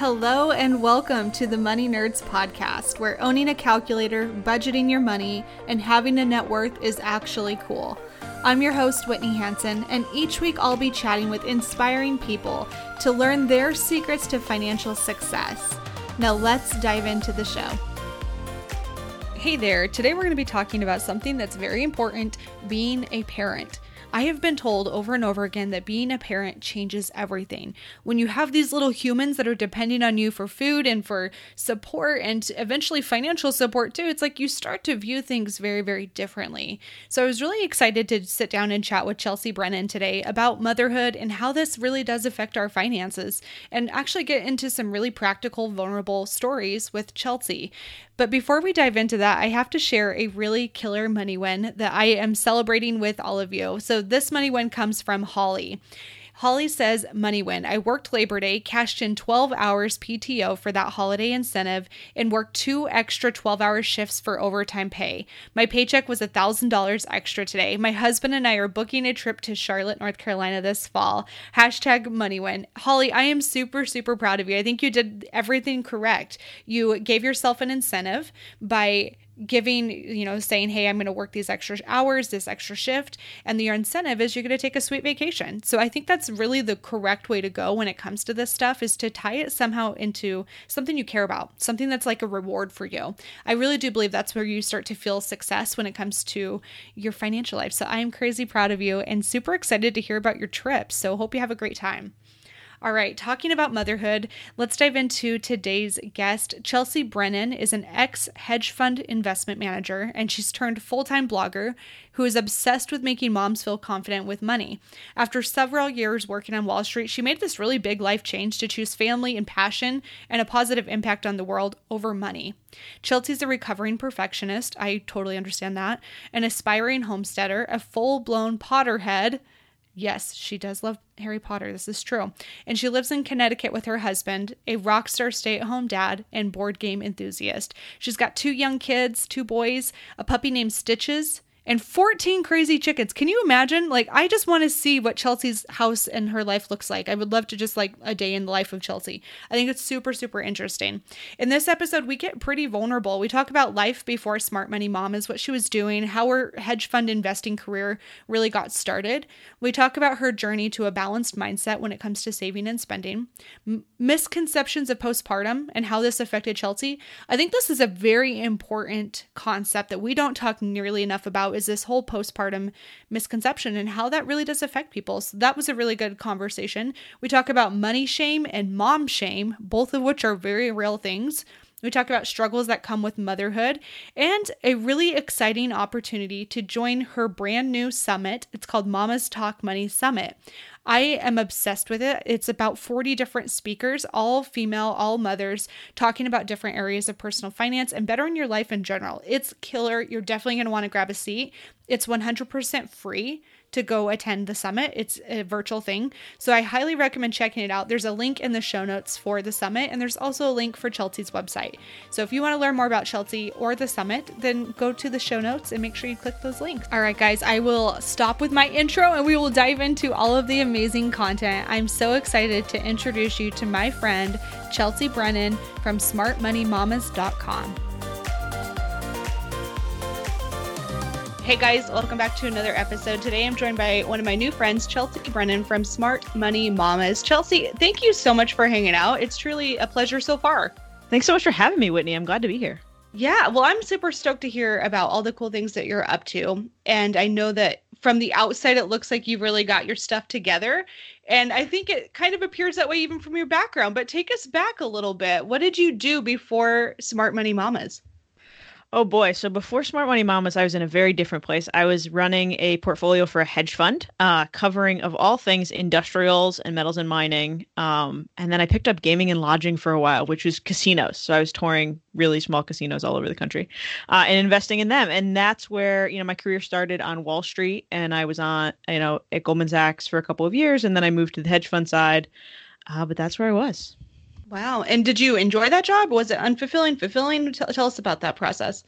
Hello, and welcome to the Money Nerds podcast, where owning a calculator, budgeting your money, and having a net worth is actually cool. I'm your host, Whitney Hansen, and each week I'll be chatting with inspiring people to learn their secrets to financial success. Now, let's dive into the show. Hey there, today we're going to be talking about something that's very important being a parent. I have been told over and over again that being a parent changes everything. When you have these little humans that are depending on you for food and for support and eventually financial support too, it's like you start to view things very, very differently. So I was really excited to sit down and chat with Chelsea Brennan today about motherhood and how this really does affect our finances and actually get into some really practical, vulnerable stories with Chelsea. But before we dive into that, I have to share a really killer money win that I am celebrating with all of you. So this money win comes from Holly. Holly says, Money win. I worked Labor Day, cashed in 12 hours PTO for that holiday incentive, and worked two extra 12 hour shifts for overtime pay. My paycheck was $1,000 extra today. My husband and I are booking a trip to Charlotte, North Carolina this fall. Hashtag money win. Holly, I am super, super proud of you. I think you did everything correct. You gave yourself an incentive by giving, you know, saying, hey, I'm going to work these extra hours, this extra shift. And your incentive is you're going to take a sweet vacation. So I think that's really the correct way to go when it comes to this stuff is to tie it somehow into something you care about, something that's like a reward for you. I really do believe that's where you start to feel success when it comes to your financial life. So I am crazy proud of you and super excited to hear about your trip. So hope you have a great time. All right, talking about motherhood, let's dive into today's guest. Chelsea Brennan is an ex hedge fund investment manager, and she's turned full time blogger who is obsessed with making moms feel confident with money. After several years working on Wall Street, she made this really big life change to choose family and passion and a positive impact on the world over money. Chelsea's a recovering perfectionist. I totally understand that. An aspiring homesteader, a full blown Potterhead Yes, she does love Harry Potter. This is true. And she lives in Connecticut with her husband, a rock star stay at home dad and board game enthusiast. She's got two young kids, two boys, a puppy named Stitches, and 14 crazy chickens. Can you imagine? Like, I just want to see what Chelsea's house and her life looks like. I would love to just like a day in the life of Chelsea. I think it's super, super interesting. In this episode, we get pretty vulnerable. We talk about life before Smart Money Mom is what she was doing, how her hedge fund investing career really got started. We talk about her journey to a balanced mindset when it comes to saving and spending, M- misconceptions of postpartum and how this affected Chelsea. I think this is a very important concept that we don't talk nearly enough about about is this whole postpartum misconception and how that really does affect people. So that was a really good conversation. We talk about money shame and mom shame, both of which are very real things. We talk about struggles that come with motherhood and a really exciting opportunity to join her brand new summit. It's called Mama's Talk Money Summit. I am obsessed with it. It's about 40 different speakers, all female, all mothers, talking about different areas of personal finance and bettering your life in general. It's killer. You're definitely going to want to grab a seat. It's 100% free to go attend the summit. It's a virtual thing. So I highly recommend checking it out. There's a link in the show notes for the summit, and there's also a link for Chelsea's website. So if you want to learn more about Chelsea or the summit, then go to the show notes and make sure you click those links. All right, guys, I will stop with my intro and we will dive into all of the amazing content. I'm so excited to introduce you to my friend, Chelsea Brennan from smartmoneymamas.com. Hey guys, welcome back to another episode. Today I'm joined by one of my new friends, Chelsea Brennan from Smart Money Mamas. Chelsea, thank you so much for hanging out. It's truly a pleasure so far. Thanks so much for having me, Whitney. I'm glad to be here. Yeah, well, I'm super stoked to hear about all the cool things that you're up to. And I know that from the outside, it looks like you've really got your stuff together. And I think it kind of appears that way even from your background. But take us back a little bit. What did you do before Smart Money Mamas? Oh boy. So before Smart Money Mamas, I was in a very different place. I was running a portfolio for a hedge fund, uh, covering of all things industrials and metals and mining. Um, and then I picked up gaming and lodging for a while, which was casinos. So I was touring really small casinos all over the country uh, and investing in them. And that's where, you know, my career started on Wall Street. And I was on, you know, at Goldman Sachs for a couple of years. And then I moved to the hedge fund side. Uh, but that's where I was. Wow. And did you enjoy that job? Was it unfulfilling, fulfilling? Tell, tell us about that process.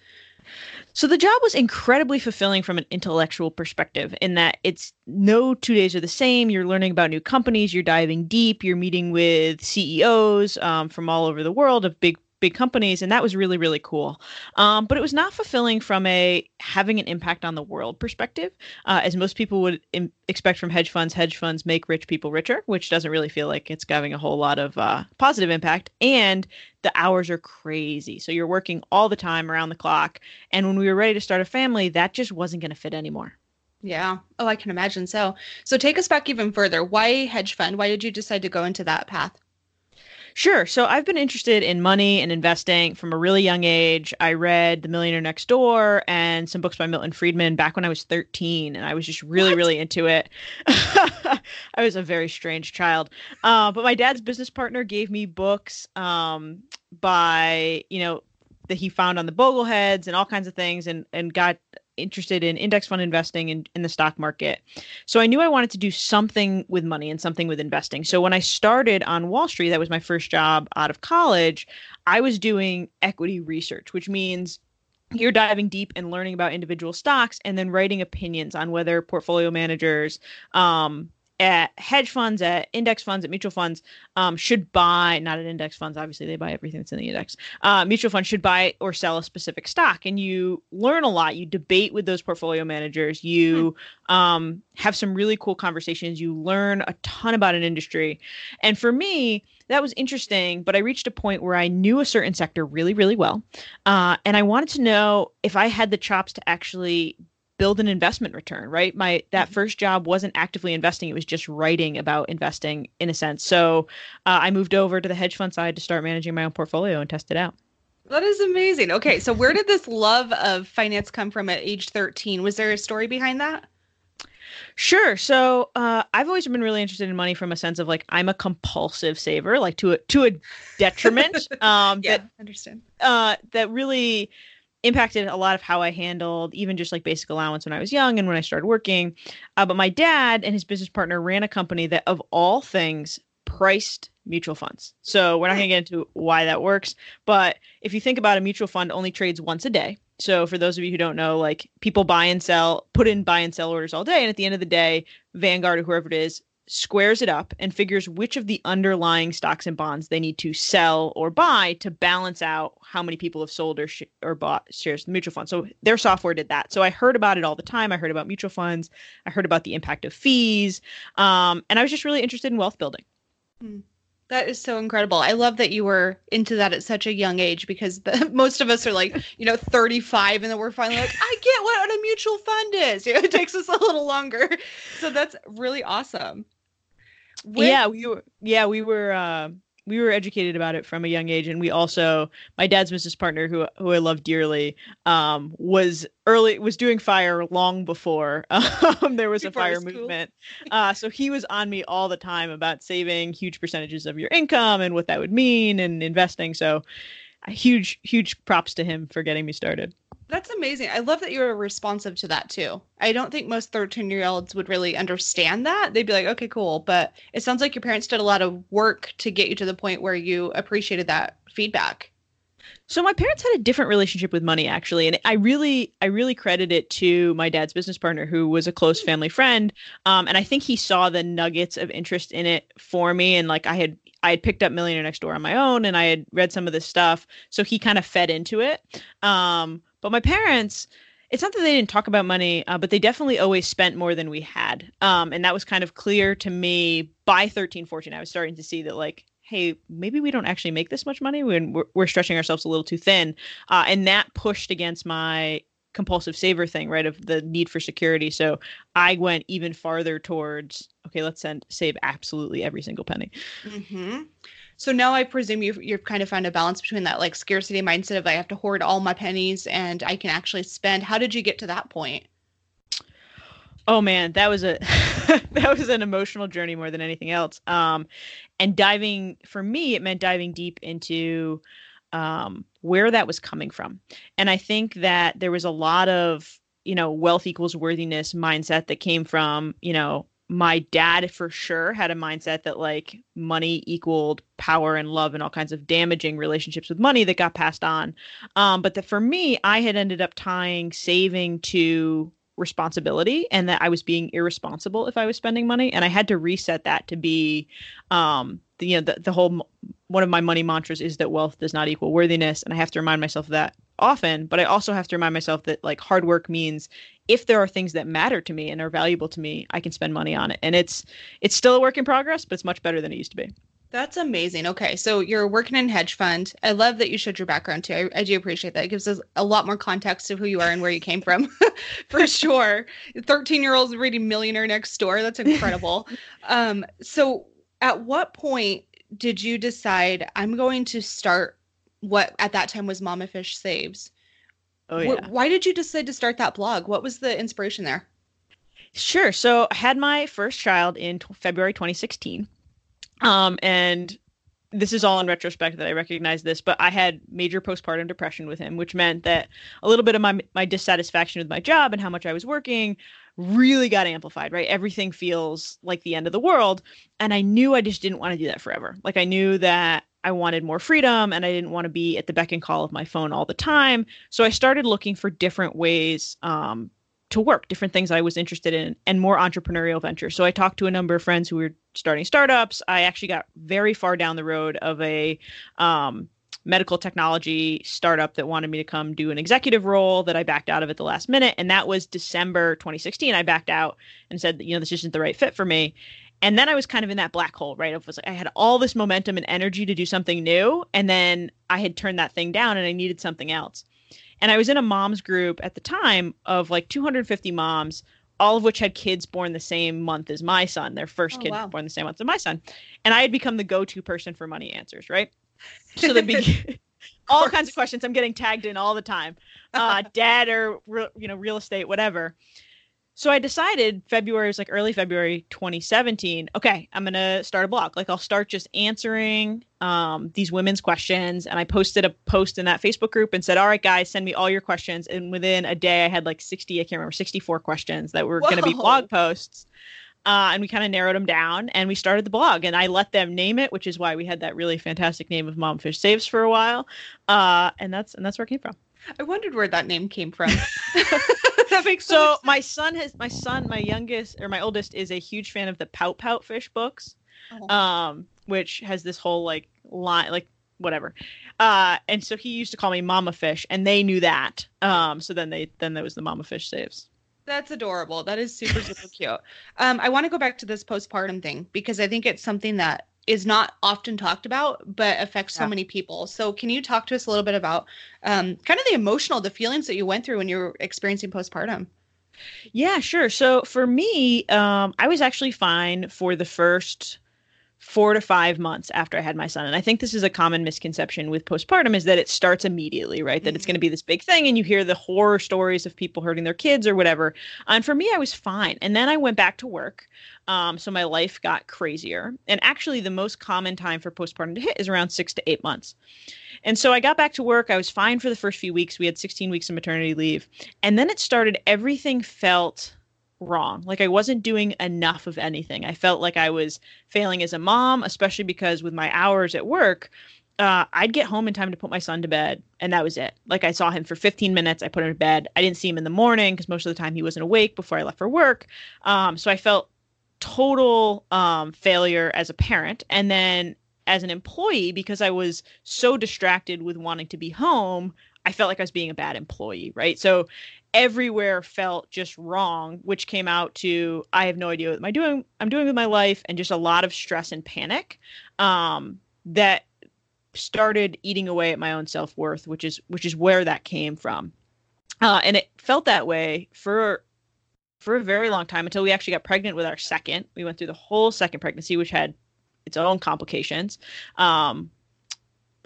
So the job was incredibly fulfilling from an intellectual perspective in that it's no two days are the same. You're learning about new companies, you're diving deep, you're meeting with CEOs um, from all over the world of big big companies, and that was really really cool. Um, but it was not fulfilling from a having an impact on the world perspective, uh, as most people would Im- expect from hedge funds. Hedge funds make rich people richer, which doesn't really feel like it's having a whole lot of uh, positive impact. And the hours are crazy, so you're working all the time around the clock. And when we were ready to start a family, that just wasn't going to fit anymore. Yeah. Oh, I can imagine so. So take us back even further. Why hedge fund? Why did you decide to go into that path? Sure. So I've been interested in money and investing from a really young age. I read The Millionaire Next Door and some books by Milton Friedman back when I was 13, and I was just really, what? really into it. I was a very strange child. Uh, but my dad's business partner gave me books um, by, you know, that he found on the Bogleheads and all kinds of things and, and got interested in index fund investing in, in the stock market. So I knew I wanted to do something with money and something with investing. So when I started on Wall Street, that was my first job out of college, I was doing equity research, which means you're diving deep and learning about individual stocks and then writing opinions on whether portfolio managers um, at hedge funds, at index funds, at mutual funds um, should buy, not at index funds, obviously they buy everything that's in the index. Uh, mutual funds should buy or sell a specific stock. And you learn a lot. You debate with those portfolio managers. You hmm. um, have some really cool conversations. You learn a ton about an industry. And for me, that was interesting, but I reached a point where I knew a certain sector really, really well. Uh, and I wanted to know if I had the chops to actually build an investment return right my that mm-hmm. first job wasn't actively investing it was just writing about investing in a sense so uh, i moved over to the hedge fund side to start managing my own portfolio and test it out that is amazing okay so where did this love of finance come from at age 13 was there a story behind that Sure. So uh, I've always been really interested in money from a sense of like I'm a compulsive saver, like to a to a detriment. Um, yeah, that, understand. Uh, that really impacted a lot of how I handled even just like basic allowance when I was young and when I started working. Uh, but my dad and his business partner ran a company that, of all things, priced mutual funds. So we're not going to get into why that works. But if you think about a mutual fund only trades once a day. So for those of you who don't know, like people buy and sell, put in buy and sell orders all day. And at the end of the day, Vanguard or whoever it is squares it up and figures which of the underlying stocks and bonds they need to sell or buy to balance out how many people have sold or, sh- or bought shares of the mutual fund. So their software did that. So I heard about it all the time. I heard about mutual funds. I heard about the impact of fees. Um, and I was just really interested in wealth building. Hmm. That is so incredible. I love that you were into that at such a young age because the, most of us are like, you know, 35 and then we're finally like, I get what a mutual fund is. It takes us a little longer. So that's really awesome. Yeah, we were yeah, we were uh, we were educated about it from a young age and we also my dad's business partner who who I love dearly um, was early was doing fire long before um, there was before a fire movement. Uh, so he was on me all the time about saving huge percentages of your income and what that would mean and investing. So huge huge props to him for getting me started that's amazing. I love that you're responsive to that too. I don't think most 13 year olds would really understand that. They'd be like, okay, cool. But it sounds like your parents did a lot of work to get you to the point where you appreciated that feedback. So my parents had a different relationship with money actually, and I really, I really credit it to my dad's business partner, who was a close family friend. Um, and I think he saw the nuggets of interest in it for me, and like I had, I had picked up Millionaire Next Door on my own, and I had read some of this stuff, so he kind of fed into it. Um, but my parents, it's not that they didn't talk about money, uh, but they definitely always spent more than we had. Um, and that was kind of clear to me by 13, 14. I was starting to see that, like, hey, maybe we don't actually make this much money when we're, we're stretching ourselves a little too thin. Uh, and that pushed against my compulsive saver thing, right? Of the need for security. So I went even farther towards, okay, let's send, save absolutely every single penny. Mm-hmm. So now I presume you've you've kind of found a balance between that like scarcity mindset of I have to hoard all my pennies and I can actually spend. How did you get to that point? Oh man, that was a that was an emotional journey more than anything else. Um, and diving for me, it meant diving deep into um, where that was coming from. And I think that there was a lot of you know wealth equals worthiness mindset that came from you know my dad for sure had a mindset that like money equaled power and love and all kinds of damaging relationships with money that got passed on. Um, but that for me, I had ended up tying saving to responsibility and that I was being irresponsible if I was spending money. And I had to reset that to be, um, the, you know, the, the whole, one of my money mantras is that wealth does not equal worthiness. And I have to remind myself of that often, but I also have to remind myself that like hard work means if there are things that matter to me and are valuable to me, I can spend money on it. And it's it's still a work in progress, but it's much better than it used to be. That's amazing. Okay, so you're working in hedge fund. I love that you showed your background too. I, I do appreciate that. It gives us a lot more context of who you are and where you came from, for sure. Thirteen year olds reading Millionaire Next Door. That's incredible. um, so, at what point did you decide I'm going to start what at that time was Mama Fish Saves. Oh yeah. Why did you decide to start that blog? What was the inspiration there? Sure. So I had my first child in t- February 2016. Um, and this is all in retrospect that I recognize this, but I had major postpartum depression with him, which meant that a little bit of my my dissatisfaction with my job and how much I was working really got amplified, right? Everything feels like the end of the world, and I knew I just didn't want to do that forever. Like I knew that I wanted more freedom and I didn't want to be at the beck and call of my phone all the time. So I started looking for different ways um, to work, different things I was interested in, and more entrepreneurial ventures. So I talked to a number of friends who were starting startups. I actually got very far down the road of a um, medical technology startup that wanted me to come do an executive role that I backed out of at the last minute. And that was December 2016. I backed out and said, you know, this isn't the right fit for me and then I was kind of in that black hole, right? It was like I had all this momentum and energy to do something new, and then I had turned that thing down, and I needed something else. And I was in a moms group at the time of like 250 moms, all of which had kids born the same month as my son. Their first oh, kid wow. born the same month as my son, and I had become the go-to person for money answers, right? So the be- all kinds of questions I'm getting tagged in all the time, uh, dad or you know real estate, whatever. So I decided February was like early February 2017. Okay, I'm gonna start a blog. Like I'll start just answering um, these women's questions. And I posted a post in that Facebook group and said, "All right, guys, send me all your questions." And within a day, I had like 60. I can't remember 64 questions that were going to be blog posts. Uh, and we kind of narrowed them down and we started the blog and i let them name it which is why we had that really fantastic name of mom fish saves for a while uh, and that's and that's where it came from. I wondered where that name came from. That makes so my son has my son my youngest or my oldest is a huge fan of the pout pout fish books oh. um which has this whole like line like whatever. Uh and so he used to call me mama fish and they knew that um so then they then there was the mama fish saves that's adorable. That is super, super cute. Um, I want to go back to this postpartum thing because I think it's something that is not often talked about but affects so yeah. many people so can you talk to us a little bit about um, kind of the emotional the feelings that you went through when you were experiencing postpartum yeah sure so for me um, i was actually fine for the first four to five months after I had my son. And I think this is a common misconception with postpartum is that it starts immediately, right? That mm-hmm. it's going to be this big thing and you hear the horror stories of people hurting their kids or whatever. And for me, I was fine. And then I went back to work. Um, so my life got crazier. And actually, the most common time for postpartum to hit is around six to eight months. And so I got back to work. I was fine for the first few weeks. We had 16 weeks of maternity leave. And then it started, everything felt wrong. Like I wasn't doing enough of anything. I felt like I was failing as a mom, especially because with my hours at work, uh, I'd get home in time to put my son to bed, and that was it. Like I saw him for 15 minutes, I put him to bed. I didn't see him in the morning because most of the time he wasn't awake before I left for work. Um, so I felt total um, failure as a parent, and then as an employee because I was so distracted with wanting to be home. I felt like I was being a bad employee, right? So everywhere felt just wrong, which came out to I have no idea what am I doing I'm doing with my life and just a lot of stress and panic um, that started eating away at my own self-worth, which is which is where that came from. Uh, and it felt that way for for a very long time until we actually got pregnant with our second. We went through the whole second pregnancy, which had its own complications. Um,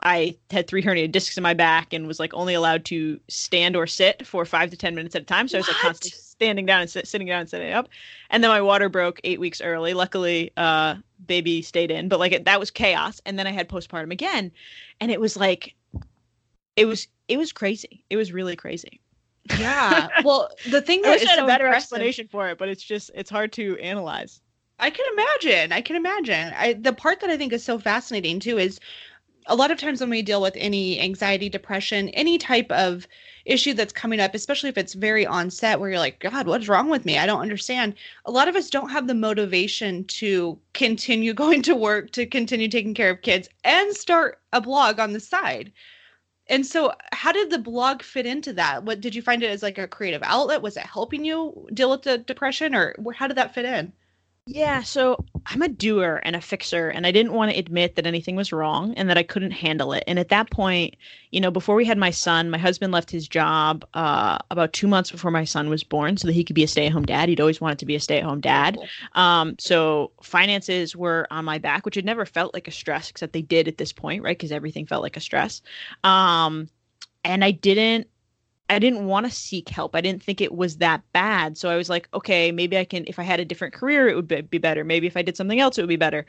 I had three herniated discs in my back and was like only allowed to stand or sit for five to ten minutes at a time. So what? I was like constantly standing down and sit, sitting down and sitting up. And then my water broke eight weeks early. Luckily, uh, baby stayed in, but like it, that was chaos. And then I had postpartum again, and it was like, it was it was crazy. It was really crazy. Yeah. Well, the thing that I wish I had so a better explanation for it, but it's just it's hard to analyze I can imagine. I can imagine. I, the part that I think is so fascinating too is a lot of times when we deal with any anxiety, depression, any type of issue that's coming up, especially if it's very onset where you're like, God, what's wrong with me? I don't understand. A lot of us don't have the motivation to continue going to work, to continue taking care of kids, and start a blog on the side. And so, how did the blog fit into that? What did you find it as like a creative outlet? Was it helping you deal with the depression, or how did that fit in? Yeah, so I'm a doer and a fixer, and I didn't want to admit that anything was wrong and that I couldn't handle it. And at that point, you know, before we had my son, my husband left his job uh, about two months before my son was born so that he could be a stay at home dad. He'd always wanted to be a stay at home dad. Um, so finances were on my back, which had never felt like a stress, except they did at this point, right? Because everything felt like a stress. Um, and I didn't I didn't want to seek help. I didn't think it was that bad. So I was like, okay, maybe I can, if I had a different career, it would be better. Maybe if I did something else, it would be better.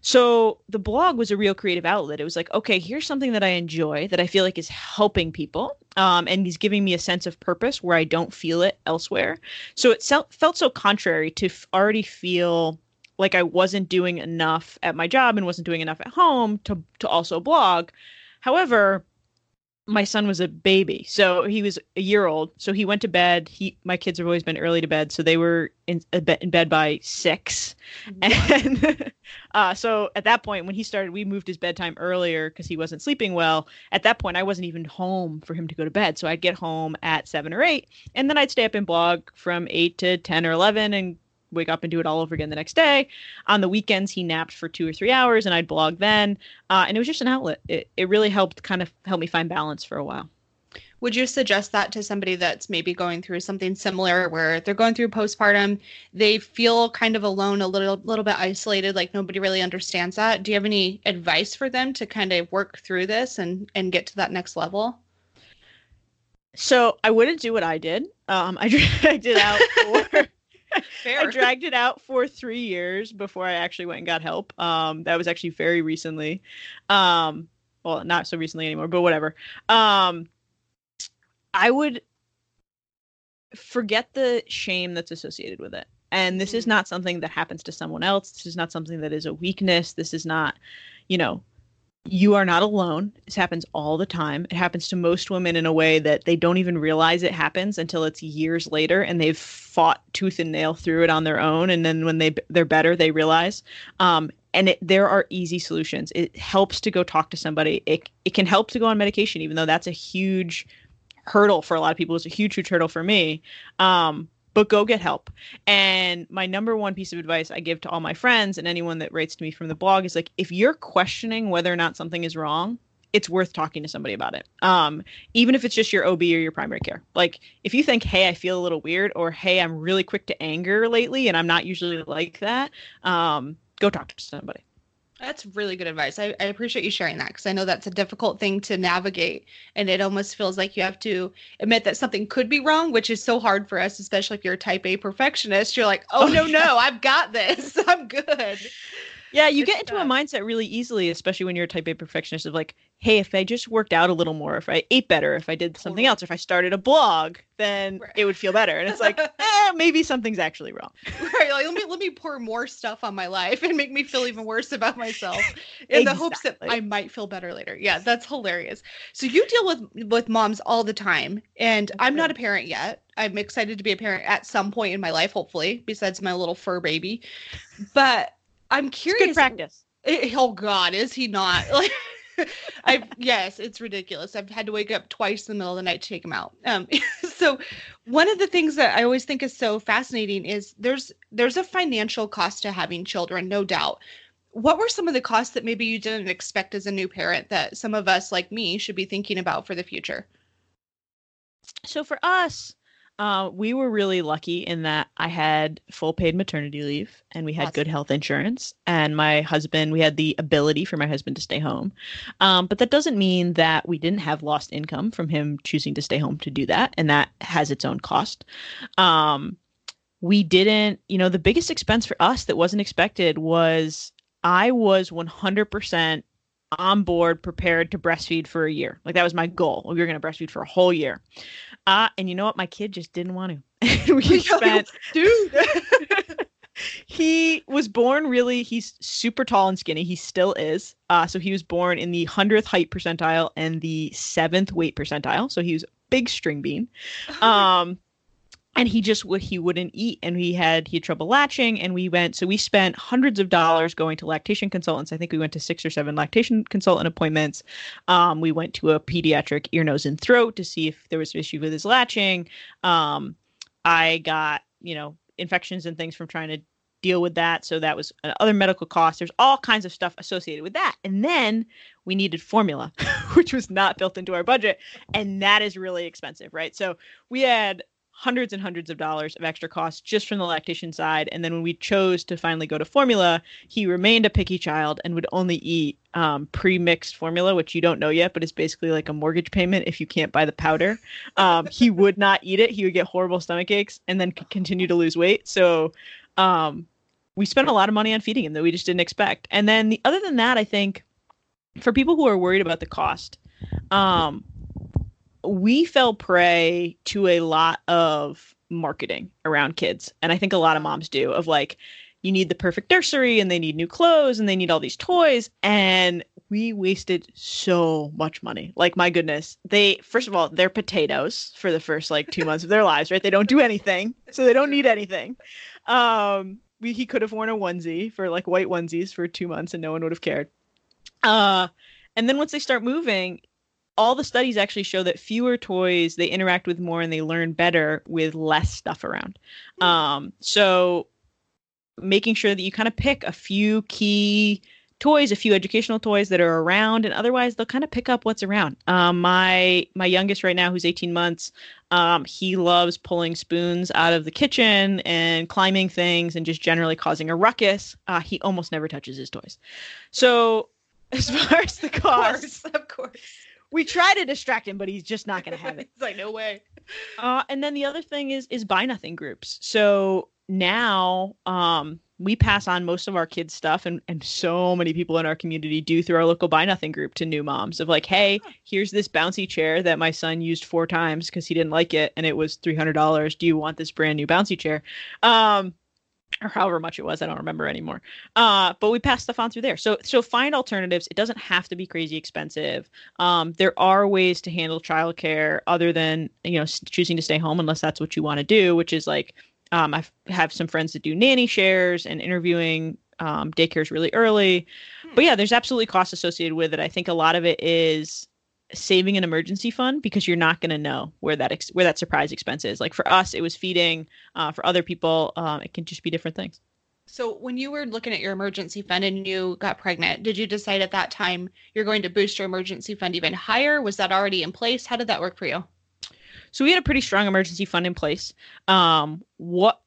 So the blog was a real creative outlet. It was like, okay, here's something that I enjoy that I feel like is helping people. Um, and he's giving me a sense of purpose where I don't feel it elsewhere. So it felt so contrary to already feel like I wasn't doing enough at my job and wasn't doing enough at home to, to also blog. However, my son was a baby so he was a year old so he went to bed. He my kids have always been early to bed so they were in, in bed by six. And uh, so at that point when he started we moved his bedtime earlier because he wasn't sleeping well. At that point i wasn't even home for him to go to bed so i'd get home at seven or eight and then i'd stay up and blog from eight to 10 or 11 and wake up and do it all over again the next day. On the weekends, he napped for two or three hours, and I'd blog then. Uh, and it was just an outlet. It, it really helped kind of help me find balance for a while. Would you suggest that to somebody that's maybe going through something similar, where they're going through postpartum, they feel kind of alone, a little little bit isolated, like nobody really understands that? Do you have any advice for them to kind of work through this and and get to that next level? So I wouldn't do what I did. Um, I dragged it out for I dragged it out for three years before I actually went and got help. Um, that was actually very recently. Um, well, not so recently anymore, but whatever. Um, I would forget the shame that's associated with it. And this is mm. not something that happens to someone else. This is not something that is a weakness. This is not, you know, you are not alone. This happens all the time. It happens to most women in a way that they don't even realize it happens until it's years later and they've fought tooth and nail through it on their own. And then when they they're better, they realize. Um, and it, there are easy solutions. It helps to go talk to somebody. It it can help to go on medication, even though that's a huge hurdle for a lot of people. It's a huge, huge hurdle for me. Um, but go get help. And my number one piece of advice I give to all my friends and anyone that writes to me from the blog is like, if you're questioning whether or not something is wrong, it's worth talking to somebody about it. Um, even if it's just your OB or your primary care. Like if you think, hey, I feel a little weird, or hey, I'm really quick to anger lately, and I'm not usually like that, um, go talk to somebody. That's really good advice. I, I appreciate you sharing that because I know that's a difficult thing to navigate. And it almost feels like you have to admit that something could be wrong, which is so hard for us, especially if you're a type A perfectionist. You're like, oh, oh no, yeah. no, I've got this. I'm good. Yeah, you get into a mindset really easily, especially when you're a type A perfectionist of like, hey, if I just worked out a little more, if I ate better, if I did something else, if I started a blog, then right. it would feel better. And it's like, eh, maybe something's actually wrong. Right. Like, let me let me pour more stuff on my life and make me feel even worse about myself in exactly. the hopes that I might feel better later. Yeah, that's hilarious. So you deal with with moms all the time, and. I'm not a parent yet. I'm excited to be a parent at some point in my life, hopefully, besides my little fur baby. But I'm curious. It's good practice. It, oh God, is he not? Like, I yes, it's ridiculous. I've had to wake up twice in the middle of the night to take him out. Um, so one of the things that I always think is so fascinating is there's there's a financial cost to having children, no doubt. What were some of the costs that maybe you didn't expect as a new parent that some of us like me should be thinking about for the future? So for us, uh, we were really lucky in that I had full paid maternity leave and we had awesome. good health insurance. And my husband, we had the ability for my husband to stay home. Um, but that doesn't mean that we didn't have lost income from him choosing to stay home to do that. And that has its own cost. Um, we didn't, you know, the biggest expense for us that wasn't expected was I was 100% on board, prepared to breastfeed for a year. Like that was my goal. We were going to breastfeed for a whole year. Uh, and you know what? My kid just didn't want to. we spent, dude. he was born really he's super tall and skinny he still is uh, so he was born in the 100th height percentile and the 7th weight percentile so he was a big string bean um and he just he wouldn't eat and he had he had trouble latching and we went so we spent hundreds of dollars going to lactation consultants. I think we went to six or seven lactation consultant appointments. Um, we went to a pediatric ear nose and throat to see if there was an issue with his latching. Um, i got you know infections and things from trying to deal with that so that was other medical costs. There's all kinds of stuff associated with that. And then we needed formula which was not built into our budget and that is really expensive right? So we had hundreds and hundreds of dollars of extra costs just from the lactation side. And then when we chose to finally go to formula, he remained a picky child and would only eat um, pre-mixed formula, which you don't know yet, but it's basically like a mortgage payment if you can't buy the powder. Um, he would not eat it. He would get horrible stomach aches and then continue to lose weight. So um, we spent a lot of money on feeding him that we just didn't expect. And then the other than that, I think for people who are worried about the cost, um, we fell prey to a lot of marketing around kids. And I think a lot of moms do of like, you need the perfect nursery and they need new clothes and they need all these toys. And we wasted so much money. Like, my goodness. They, first of all, they're potatoes for the first like two months of their lives, right? They don't do anything. So they don't need anything. Um, we, he could have worn a onesie for like white onesies for two months and no one would have cared. Uh, and then once they start moving, all the studies actually show that fewer toys they interact with more and they learn better with less stuff around. Mm-hmm. Um, so making sure that you kind of pick a few key toys, a few educational toys that are around, and otherwise they'll kind of pick up what's around. Um, my my youngest right now, who's 18 months, um, he loves pulling spoons out of the kitchen and climbing things and just generally causing a ruckus. Uh, he almost never touches his toys. So as far as the cost, of course, of course we try to distract him, but he's just not going to have it. it's like no way. Uh, and then the other thing is is buy nothing groups. So now um, we pass on most of our kids' stuff, and and so many people in our community do through our local buy nothing group to new moms of like, hey, here's this bouncy chair that my son used four times because he didn't like it, and it was three hundred dollars. Do you want this brand new bouncy chair? Um, or however much it was i don't remember anymore. Uh, but we passed stuff on through there. So so find alternatives. It doesn't have to be crazy expensive. Um, there are ways to handle childcare other than you know choosing to stay home unless that's what you want to do which is like um, i have some friends that do nanny shares and interviewing um, daycares really early. Hmm. but yeah there's absolutely costs associated with it. I think a lot of it is saving an emergency fund because you're not going to know where that ex- where that surprise expense is. Like for us, it was feeding. Uh, for other people, um, it can just be different things. So when you were looking at your emergency fund and you got pregnant, did you decide at that time you're going to boost your emergency fund even higher? Was that already in place? How did that work for you? So we had a pretty strong emergency fund in place. Um, what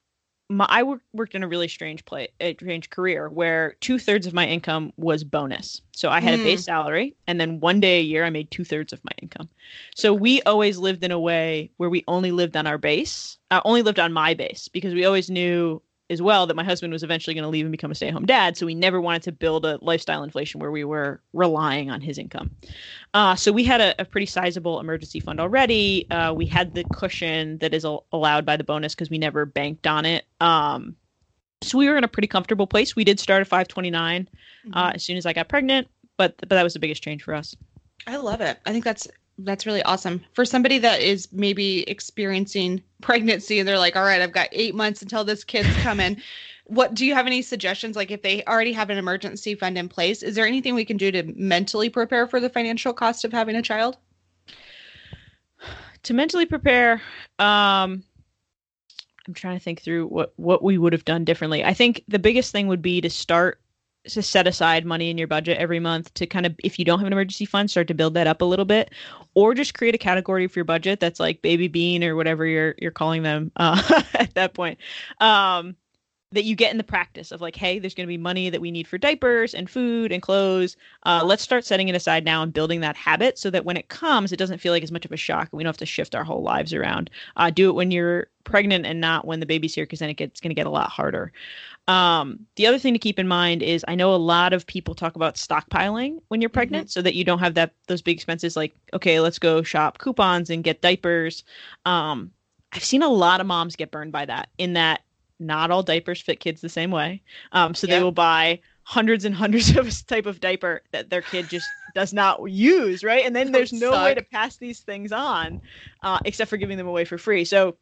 my, I worked in a really strange play, a strange career where two thirds of my income was bonus. So I had mm. a base hmm. salary, and then one day a year I made two thirds of my income. So we always lived in a way where we only lived on our base, uh, only lived on my base because we always knew as well that my husband was eventually going to leave and become a stay-at-home dad so we never wanted to build a lifestyle inflation where we were relying on his income. Uh, so we had a, a, pretty sizable emergency fund already. Uh, we had the cushion that is al- allowed by the bonus because we never banked on it. Um, so we were in a pretty comfortable place. We did start at 529 uh, mm-hmm. as soon as i got pregnant but but that was the biggest change for us. I love it. I think that's that's really awesome. For somebody that is maybe experiencing pregnancy and they're like all right i've got eight months until this kid's coming. What do you have any suggestions? Like if they already have an emergency fund in place is there anything we can do to mentally prepare for the financial cost of having a child? To mentally prepare um i'm trying to think through what what we would have done differently. I think the biggest thing would be to start to set aside money in your budget every month to kind of if you don't have an emergency fund start to build that up a little bit or just create a category for your budget that's like baby bean or whatever you're you're calling them uh, at that point um, that you get in the practice of like hey there's going to be money that we need for diapers and food and clothes uh, let's start setting it aside now and building that habit so that when it comes it doesn't feel like as much of a shock and we don't have to shift our whole lives around. Uh, do it when you're pregnant and not when the baby's here because then it gets going to get a lot harder um, the other thing to keep in mind is I know a lot of people talk about stockpiling when you're pregnant mm-hmm. so that you don't have that those big expenses like okay let's go shop coupons and get diapers um, I've seen a lot of moms get burned by that in that not all diapers fit kids the same way. Um, so they will buy hundreds and hundreds of a type of diaper that their kid just does not use, right? And then there's no way to pass these things on, uh, except for giving them away for free. So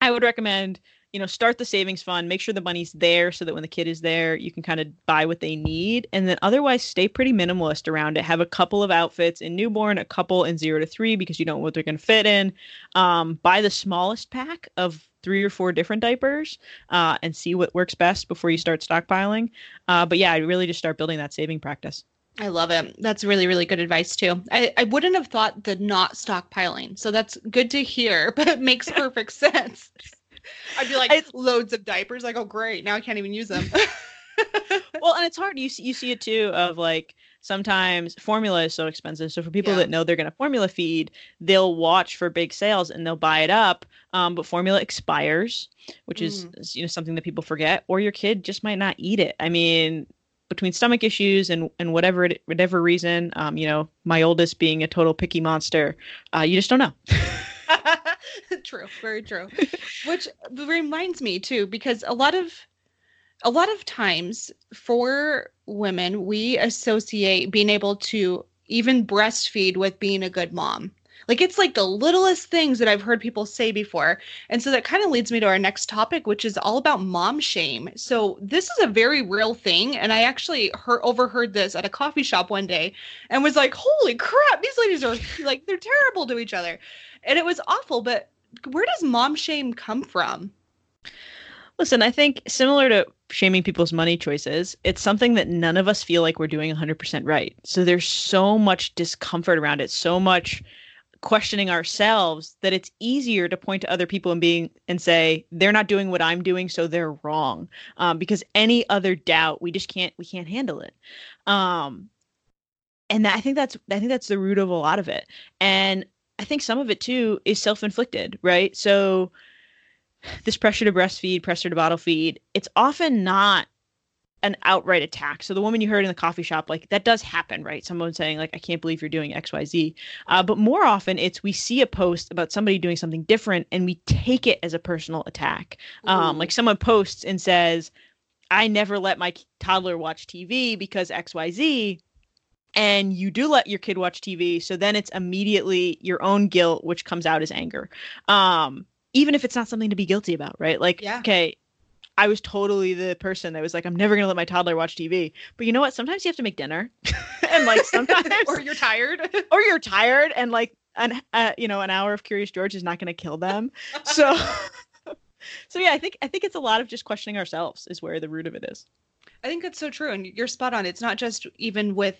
I would recommend, you know, start the savings fund, make sure the money's there so that when the kid is there, you can kind of buy what they need. And then otherwise stay pretty minimalist around it. Have a couple of outfits in newborn, a couple in zero to three because you don't know what they're going to fit in. Um, buy the smallest pack of three or four different diapers uh, and see what works best before you start stockpiling. Uh, but yeah, I really just start building that saving practice. I love it. That's really, really good advice too. I, I wouldn't have thought the not stockpiling. So that's good to hear, but it makes perfect sense. I'd be like I- loads of diapers. Like, oh great, now I can't even use them. well, and it's hard. You see, you see it too of like sometimes formula is so expensive. So for people Yeah. that know they're going to formula feed, they'll watch for big sales and they'll buy it up. Um, but formula expires, which is is, you know something that people forget, or your kid just might not eat it. I mean, between stomach issues and and whatever it, whatever reason, um, you know, my oldest being a total picky monster, uh, you just don't know. true, very true. Which reminds me too, because a lot of a lot of times for women, we associate being able to even breastfeed with being a good mom. Like it's like the littlest things that I've heard people say before. And so that kind of leads me to our next topic, which is all about mom shame. So this is a very real thing. And I actually heard, overheard this at a coffee shop one day and was like, holy crap, these ladies are like, they're terrible to each other. And it was awful. But where does mom shame come from? Listen, I think similar to shaming people's money choices, it's something that none of us feel like we're doing 100% right. So there's so much discomfort around it, so much questioning ourselves that it's easier to point to other people and being and say they're not doing what I'm doing, so they're wrong. Um, because any other doubt, we just can't we can't handle it. Um, and I think that's I think that's the root of a lot of it. And I think some of it too is self-inflicted, right? So this pressure to breastfeed, pressure to bottle feed, it's often not an outright attack. So the woman you heard in the coffee shop, like that does happen, right? Someone saying like, "I can't believe you're doing X, Y, Z," uh, but more often it's we see a post about somebody doing something different and we take it as a personal attack. Um, like someone posts and says, "I never let my toddler watch TV because X, Y, Z." And you do let your kid watch TV, so then it's immediately your own guilt, which comes out as anger. Um, even if it's not something to be guilty about, right? Like, Yeah. okay, I was totally the person that was like, I'm never gonna let my toddler watch TV. But you know what? Sometimes you have to make dinner, and like sometimes, or you're tired. or you're tired, and like an uh, you know an hour of Curious George is not gonna kill them. So, so yeah, I think I think it's a lot of just questioning ourselves is where the root of it is. I think that's so true, and you're spot on. It's not just even with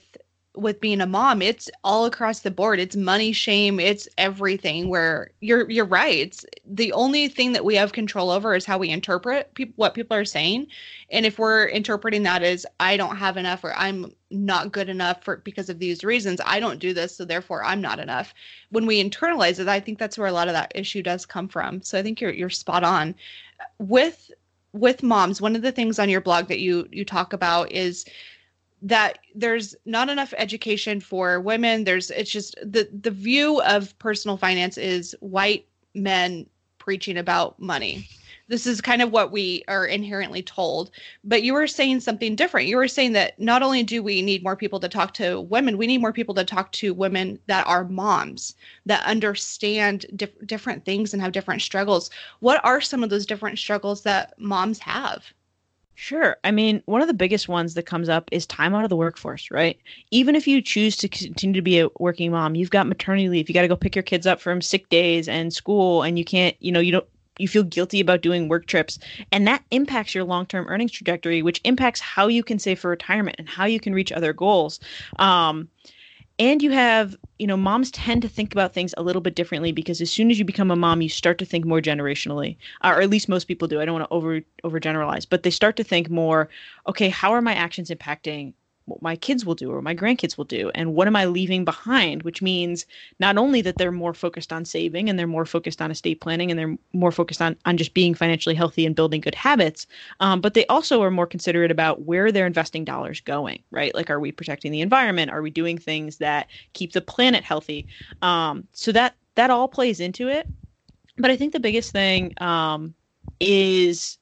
with being a mom; it's all across the board. It's money shame. It's everything. Where you're you're right. It's the only thing that we have control over is how we interpret peop- what people are saying, and if we're interpreting that as I don't have enough or I'm not good enough for because of these reasons, I don't do this, so therefore I'm not enough. When we internalize it, I think that's where a lot of that issue does come from. So I think you're you're spot on with with moms one of the things on your blog that you you talk about is that there's not enough education for women. There's it's just the the view of personal finance is white men preaching about money. This is kind of what we are inherently told. But you were saying something different. You were saying that not only do we need more people to talk to women we need more people to talk to women that are moms that understand dif- different things and have different struggles. What are some of those different struggles that moms have Sure. I mean, one of the biggest ones that comes up is time out of the workforce, right? Even if you choose to continue to be a working mom, you've got maternity leave. You got to go pick your kids up from sick days and school, and you can't, you know, you don't, you feel guilty about doing work trips. And that impacts your long term earnings trajectory, which impacts how you can save for retirement and how you can reach other goals. Um, and you have you know moms tend to think about things a little bit differently because as soon as you become a mom you start to think more generationally uh, or at least most people do. I don't want to over overgeneralize but they start to think more okay how are my actions impacting what my kids will do or my grandkids will do. And what am i leaving behind? Which means not only that they're more focused on saving and they're more focused on estate planning and they're more focused on on just being financially healthy and building good habits um, but they also are more considerate about where they're investing dollars going right? Like are we protecting the environment? Are we doing things that keep the planet healthy? Um, so that that all plays into it. But i think the biggest thing um, is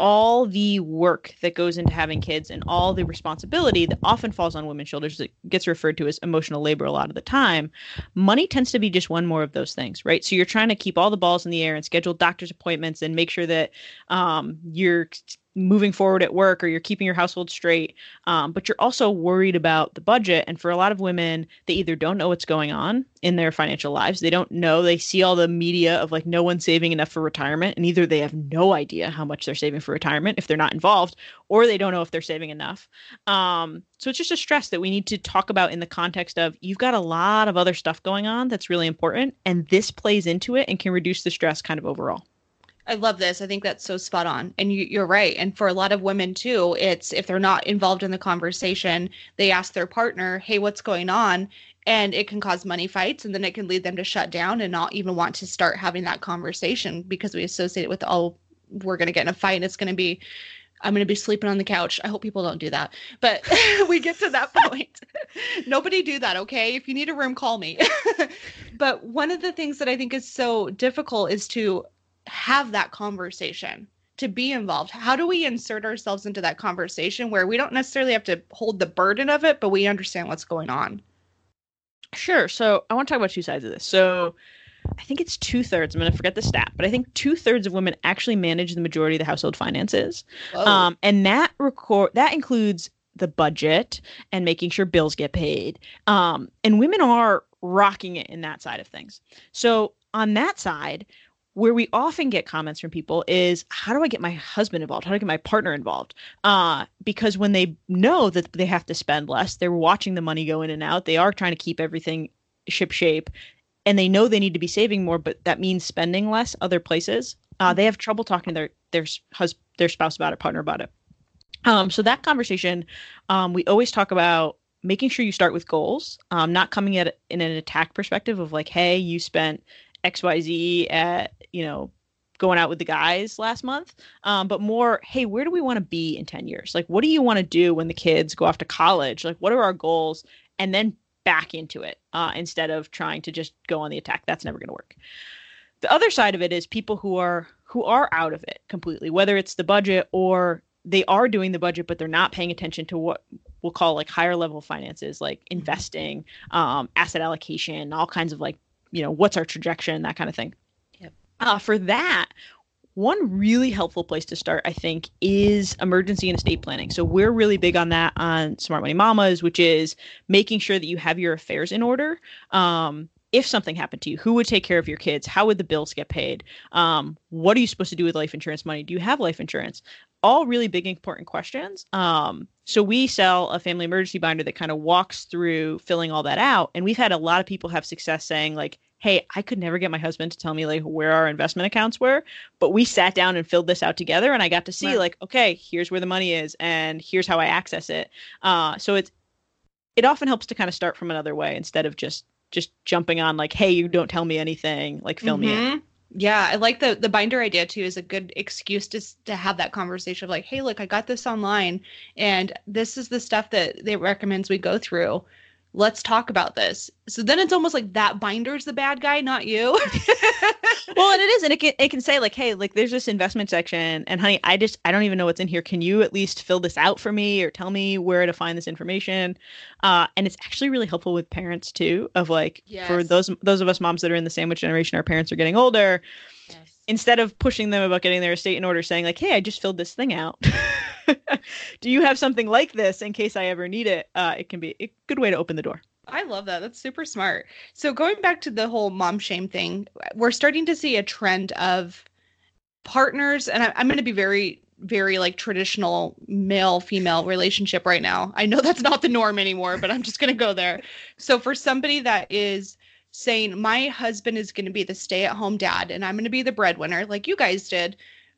all the work that goes into having kids and all the responsibility that often falls on women's shoulders that gets referred to as emotional labor a lot of the time, money tends to be just one more of those things, right? So you're trying to keep all the balls in the air and schedule doctor's appointments and make sure that um, you're moving forward at work or you're keeping your household straight um, but you're also worried about the budget. And for a lot of women they either don't know what's going on in their financial lives they don't know they see all the media of like no one's saving enough for retirement and either they have no idea how much they're saving for retirement if they're not involved or they don't know if they're saving enough. Um, so it's just a stress that we need to talk about in the context of you've got a lot of other stuff going on that's really important and this plays into it and can reduce the stress kind of overall I love this. I think that's so spot on. And you, are right. And for a lot of women too, it's if they're not involved in the conversation, they ask their partner, hey, what's going on? And it can cause money fights and then it can lead them to shut down and not even want to start having that conversation because we associate it with, oh, we're going to get in a fight and it's going to be, I'm going to be sleeping on the couch. I hope people don't do that. But we get to that point. Nobody do that, okay? If you need a room, call me. but one of the things that I think is so difficult is to have that conversation to be involved. How do we insert ourselves into that conversation where we don't necessarily have to hold the burden of it but we understand what's going on? Sure. So i want to talk about two sides of this. So i think it's two-thirds i'm going to forget the stat but i think two-thirds of women actually manage the majority of the household finances. Um, and that record that includes the budget and making sure bills get paid. Um, and women are rocking it in that side of things. So on that side where we often get comments from people is how do i get my husband involved? How do i get my partner involved? Uh, because when they know that they have to spend less they're watching the money go in and out. They are trying to keep everything ship shape and they know they need to be saving more but that means spending less other places. Uh, they have trouble talking to their their husband their spouse about it partner about it. Um, so that conversation um, we always talk about making sure you start with goals um, not coming at it in an attack perspective of like hey you spent xyz at you know going out with the guys last month. Um, but more hey where do we want to be in 10 years? Like what do you want to do when the kids go off to college? Like what are our goals? And then back into it uh, instead of trying to just go on the attack. That's never going to work. The other side of it is people who are who are out of it completely whether it's the budget or they are doing the budget but they're not paying attention to what we'll call like higher level finances like mm-hmm. investing um, asset allocation all kinds of like you know what's our trajectory and that kind of thing Yep. uh, for that, one really helpful place to start, I think, is emergency and estate planning. So we're really big on that on Smart Money Mamas, which is making sure that you have your affairs in order. Um, if something happened to you, who would take care of your kids? How would the bills get paid? Um, what are you supposed to do with life insurance money? Do you have life insurance? All really big, important questions. Um, so we sell a family emergency binder that kind of walks through filling all that out. And we've had a lot of people have success saying, like, hey, I could never get my husband to tell me like where our investment accounts were, but we sat down and filled this out together, and I got to see right. like, okay, here's where the money is, and here's how I access it. Uh, so it's it often helps to kind of start from another way instead of just just jumping on like, hey, you don't tell me anything, like fill mm-hmm. me in. Yeah, I like the the binder idea too. Is a good excuse to to have that conversation of like, hey, look, I got this online, and this is the stuff that they recommends we go through let's talk about this. So then it's almost like that binder's the bad guy, not you. well, and it is, and it can it can say like, hey, like there's this investment section, and honey, I just I don't even know what's in here. Can you at least fill this out for me or tell me where to find this information? Uh, and it's actually really helpful with parents too. Of like yes. for those those of us moms that are in the sandwich generation, our parents are getting older. Yes. Instead of pushing them about getting their estate in order, saying like, "Hey, I just filled this thing out." do you have something like this in case I ever need it? Uh, it can be a good way to open the door. I love that. That's super smart. So going back to the whole mom shame thing, we're starting to see a trend of partners, and I, I'm going to be very very like traditional male female relationship right now. I know that's not the norm anymore, but I'm just going to go there. So for somebody that is saying my husband is going to be the stay-at-home dad and I'm going to be the breadwinner like you guys did,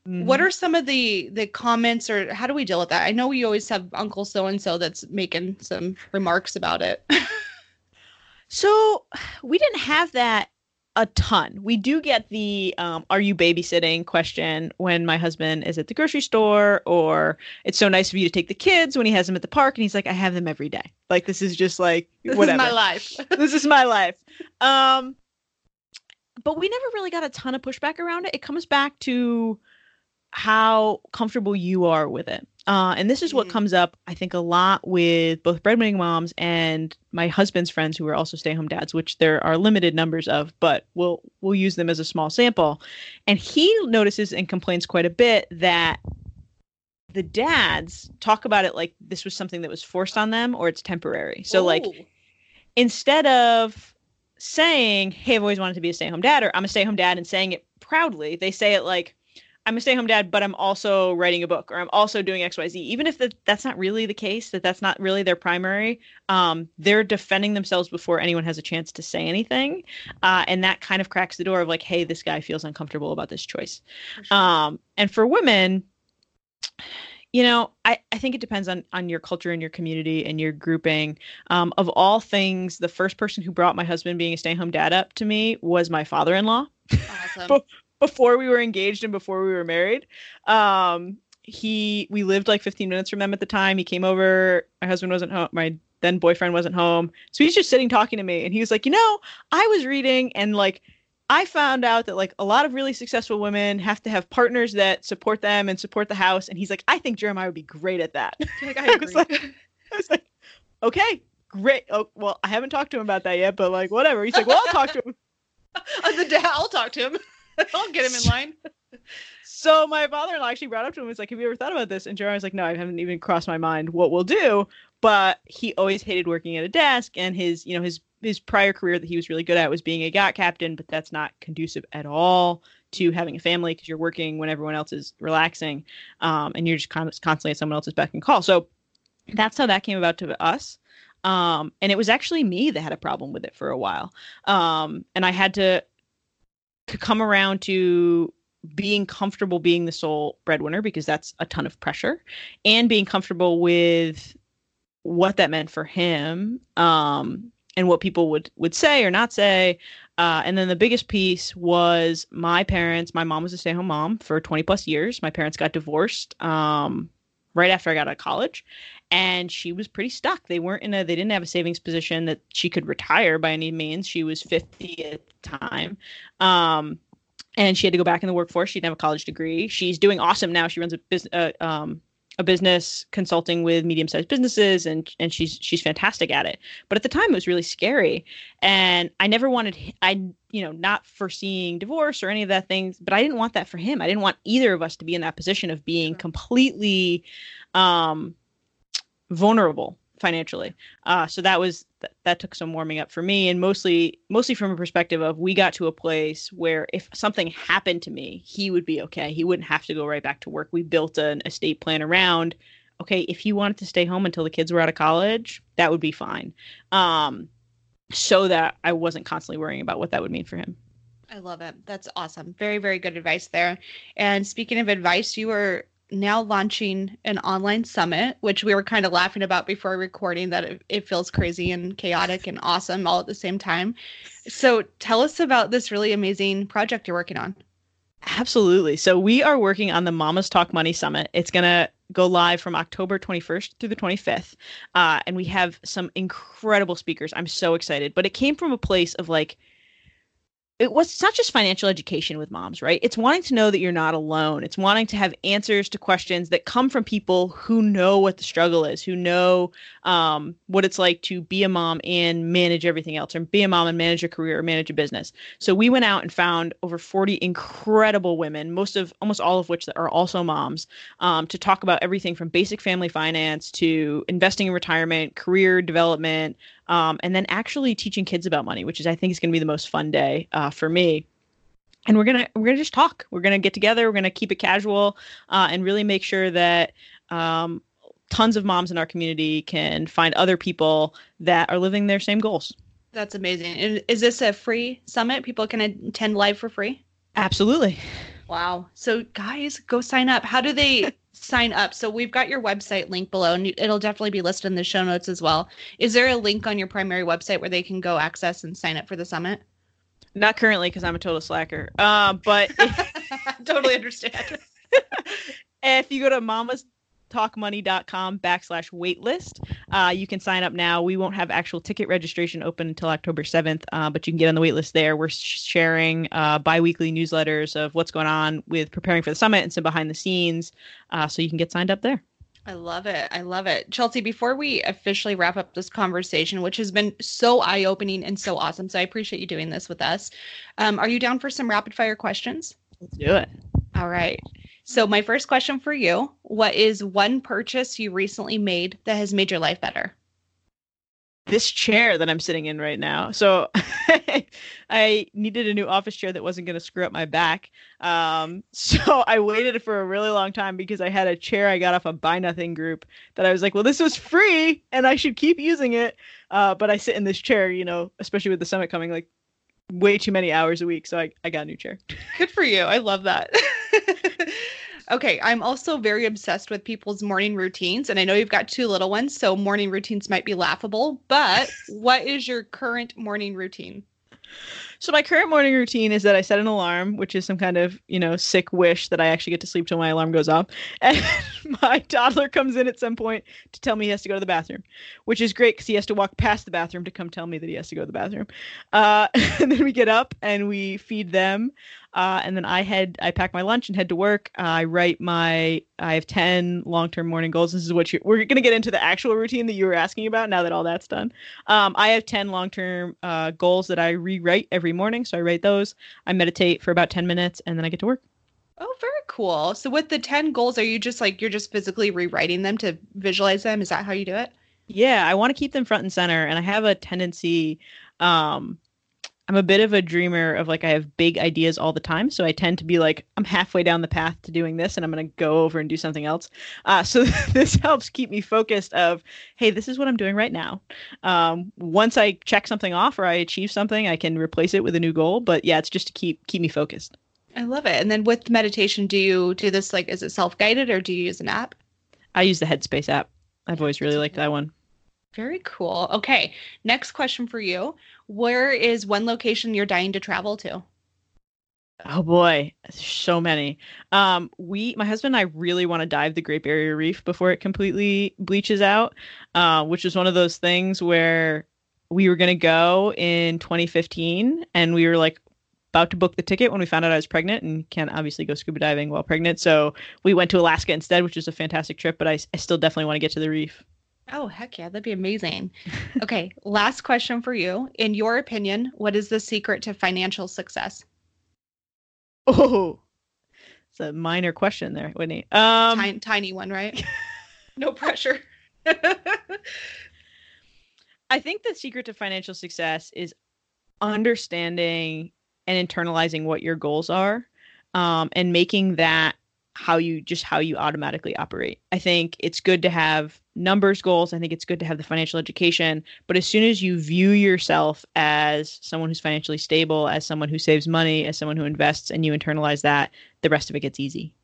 Mm-hmm. What are some of the the comments or how do we deal with that? I know we always have Uncle so and so that's making some remarks about it. so we didn't have that a ton. We do get the um, "Are you babysitting?" question when my husband is at the grocery store, or "It's so nice of you to take the kids" when he has them at the park, and he's like, "I have them every day. Like this is just like whatever. This is my life. this is my life." Um, but we never really got a ton of pushback around it. It comes back to how comfortable you are with it. Uh, and this is what Mm. comes up, I think, a lot with both breadwinning moms and my husband's friends who are also stay-home dads, which there are limited numbers of, but we'll we'll use them as a small sample. And he notices and complains quite a bit that the dads talk about it like this was something that was forced on them or it's temporary. So like instead of saying, "Hey, I've always wanted to be a stay-at-home dad," or "I'm a stay-at-home dad," and saying it proudly, they say it like, "I'm a stay-at-home dad, but I'm also writing a book, or I'm also doing XYZ, Even if that that's not really the case, that that's not really their primary, um, they're defending themselves before anyone has a chance to say anything, uh, and that kind of cracks the door of like, "Hey, this guy feels uncomfortable about this choice." Sure. Um, and for women, you know, I, I think it depends on on your culture and your community and your grouping. Um, of all things, the first person who brought my husband being a stay-home dad up to me was my father-in-law awesome. Before we were engaged and before we were married. Um, he we lived like 15 minutes from them at the time. He came over. My husband wasn't home. My then boyfriend wasn't home. So he's just sitting talking to me and he was like, "You know, I was reading and like I found out that like a lot of really successful women have to have partners that support them and support the house." And he's like, "I think Jeremiah would be great at that." Like, I I was like- I was like, "Okay, great. Oh, well, I haven't talked to him about that yet, but like whatever." He's like, "Well, I'll talk to him." I'll talk to him. I'll get him in line. So my father-in-law actually brought up to him, was like, "Have you ever thought about this?" And Jeremiah was like, "No, I haven't even crossed my mind what we'll do." But he always hated working at a desk, and his, you know, his his prior career that he was really good at was being a yacht captain, but that's not conducive at all to having a family because you're working when everyone else is relaxing, um, and you're just constantly at someone else's beck and call. So that's how that came about to us. Um, and it was actually me that had a problem with it for a while. Um, and I had to come around to being comfortable being the sole breadwinner because that's a ton of pressure and being comfortable with what that meant for him um, and what people would would say or not say. Uh, and then the biggest piece was my parents my mom was a stay-at-home mom for 20 plus years. My parents got divorced um, right after i got out of college and she was pretty stuck they weren't in a they didn't have a savings position that she could retire by any means she was 50 at the time um, and she had to go back in the workforce. She didn't have a college degree. She's doing awesome now. She runs a business, uh, um, a business consulting with medium-sized businesses, and and she's she's fantastic at it. But at the time, it was really scary, and I never wanted I you know not foreseeing divorce or any of that things. But I didn't want that for him. I didn't want either of us to be in that position of being completely um, vulnerable financially. Uh, so that was that, that took some warming up for me, and mostly mostly from a perspective of we got to a place where if something happened to me, he would be okay. He wouldn't have to go right back to work. We built an estate plan around. Okay, if he wanted to stay home until the kids were out of college, that would be fine. Um, so that I wasn't constantly worrying about what that would mean for him. I love it. That's awesome. Very, very good advice there. And speaking of advice, you are now launching an online summit, which we were kind of laughing about before recording that it, it feels crazy and chaotic and awesome all at the same time. So tell us about this really amazing project you're working on. Absolutely. So we are working on the Mamas Talk Money Summit. It's going to go live from October 21st through the 25th. Uh, and we have some incredible speakers. I'm so excited. But it came from a place of like, it was not just financial education with moms, right? It's wanting to know that you're not alone. It's wanting to have answers to questions that come from people who know what the struggle is, who know um, what it's like to be a mom and manage everything else, or be a mom and manage a career or manage a business. So we went out and found over 40 incredible women, most of almost all of which are also moms, um, to talk about everything from basic family finance to investing in retirement, career development, um, and then actually teaching kids about money, which is I think is going to be the most fun day uh, for me. And we're gonna we're gonna just talk. We're gonna get together. We're gonna keep it casual uh, and really make sure that um, tons of moms in our community can find other people that are living their same goals. That's amazing. Is this a free summit? People can attend live for free? Absolutely. Wow. So guys, go sign up. How do they sign up? So we've got your website link below and it'll definitely be listed in the show notes as well. Is there a link on your primary website where they can go access and sign up for the summit? Not currently because I'm a total slacker. Uh, but totally understand. if you go to mamas smalltalkmoney.com backslash waitlist. Uh, you can sign up now. We won't have actual ticket registration open until October 7th, uh, but you can get on the waitlist there. We're sharing uh, bi weekly newsletters of what's going on with preparing for the summit and some behind the scenes. Uh, so you can get signed up there. I love it. I love it. Chelsea, before we officially wrap up this conversation, which has been so eye opening and so awesome, so I appreciate you doing this with us. Um, are you down for some rapid fire questions? Let's do it. All right. So, my first question for you What is one purchase you recently made that has made your life better? this chair that I'm sitting in right now. So I needed a new office chair that wasn't going to screw up my back. Um, so I waited for a really long time because I had a chair I got off a Buy Nothing group that I was like, well, this was free and I should keep using it. Uh, but I sit in this chair, you know, especially with the summit coming, like way too many hours a week. So I, I got a new chair. Good for you. I love that. Okay, I'm also very obsessed with people's morning routines, and I know you've got two little ones, so morning routines might be laughable. But what is your current morning routine? So my current morning routine is that I set an alarm, which is some kind of, you know, sick wish that I actually get to sleep till my alarm goes off. And my toddler comes in at some point to tell me he has to go to the bathroom, which is great because he has to walk past the bathroom to come tell me that he has to go to the bathroom. Uh, and then we get up and we feed them. Uh, and then I head, I pack my lunch and head to work. Uh, I write my, I have 10 long term morning goals. This is what you we're going to get into the actual routine that you were asking about now that all that's done. Um, I have 10 long term uh, goals that I rewrite every morning. So I write those. I meditate for about 10 minutes and then I get to work. Oh, very cool. So with the 10 goals, are you just like, you're just physically rewriting them to visualize them? Is that how you do it? Yeah, I want to keep them front and center. And I have a tendency, um, I'm a bit of a dreamer of like I have big ideas all the time, so I tend to be like I'm halfway down the path to doing this, and I'm gonna go over and do something else. Uh, so this helps keep me focused. Of hey, this is what I'm doing right now. Um, once I check something off or I achieve something, I can replace it with a new goal. But yeah, it's just to keep keep me focused. I love it. And then with meditation, do you do this like is it self guided or do you use an app? I use the Headspace app. I've always really liked that one. Very cool. Okay, next question for you. Where is one location you're dying to travel to? Oh boy, so many. Um, we, my husband and I, really want to dive the Great Barrier Reef before it completely bleaches out, uh, which is one of those things where we were going to go in 2015, and we were like about to book the ticket when we found out I was pregnant, and can't obviously go scuba diving while pregnant, so we went to Alaska instead, which was a fantastic trip. But I, I still definitely want to get to the reef. Oh, heck yeah, that'd be amazing. okay, last question for you. In your opinion, what is the secret to financial success? Oh, it's a minor question there, Whitney. Um, tiny, tiny one, right? no pressure. I think the secret to financial success is understanding and internalizing what your goals are um, and making that how you just how you automatically operate. I think it's good to have numbers goals. I think it's good to have the financial education, but as soon as you view yourself as someone who's financially stable, as someone who saves money, as someone who invests and you internalize that, the rest of it gets easy.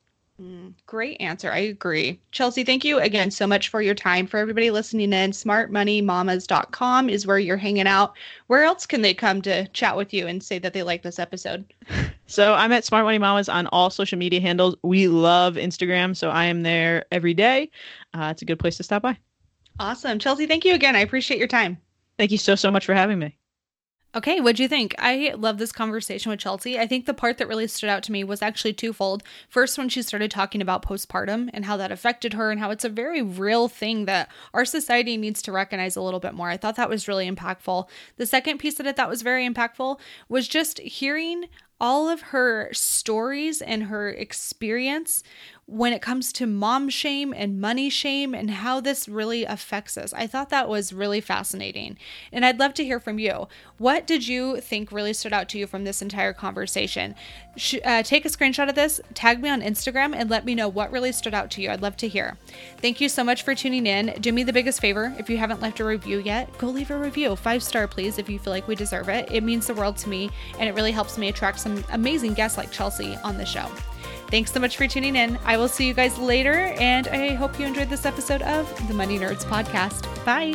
Mm, great answer. I agree. Chelsea, thank you again so much for your time. For everybody listening in, smartmoneymamas.com is where you're hanging out. Where else can they come to chat with you and say that they like this episode? So I'm at Smart Money Mamas on all social media handles. We love Instagram, so I am there every day. Uh, it's a good place to stop by. Awesome. Chelsea, thank you again. I appreciate your time. Thank you so, so much for having me. Okay, what'd you think? I love this conversation with Chelsea. I think the part that really stood out to me was actually twofold. First, when she started talking about postpartum and how that affected her, and how it's a very real thing that our society needs to recognize a little bit more. I thought that was really impactful. The second piece that I thought was very impactful was just hearing all of her stories and her experience when it comes to mom shame and money shame and how this really affects us. I thought that was really fascinating. And I'd love to hear from you. What did you think really stood out to you from this entire conversation? Sh- uh, take a screenshot of this, tag me on Instagram, and let me know what really stood out to you. I'd love to hear. Thank you so much for tuning in. Do me the biggest favor if you haven't left a review yet, go leave a review. Five star, please, if you feel like we deserve it. It means the world to me, and it really helps me attract some amazing guests like Chelsea on the show. Thanks so much for tuning in. I will see you guys later, and I hope you enjoyed this episode of the Money Nerds Podcast. Bye.